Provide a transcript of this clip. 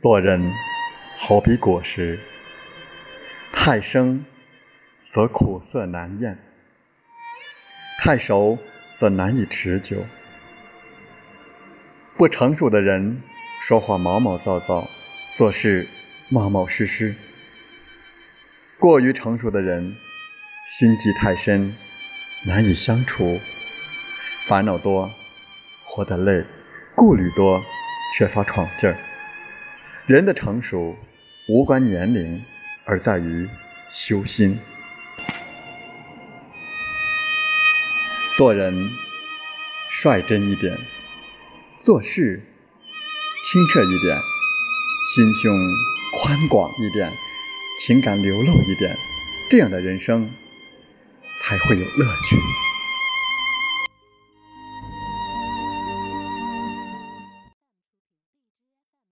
做人好比果实，太生则苦涩难咽，太熟则难以持久。不成熟的人说话毛毛躁躁，做事冒冒失失；过于成熟的人心计太深，难以相处，烦恼多，活得累，顾虑多，缺乏闯劲儿。人的成熟无关年龄，而在于修心。做人率真一点，做事清澈一点，心胸宽广一点，情感流露一点，这样的人生才会有乐趣。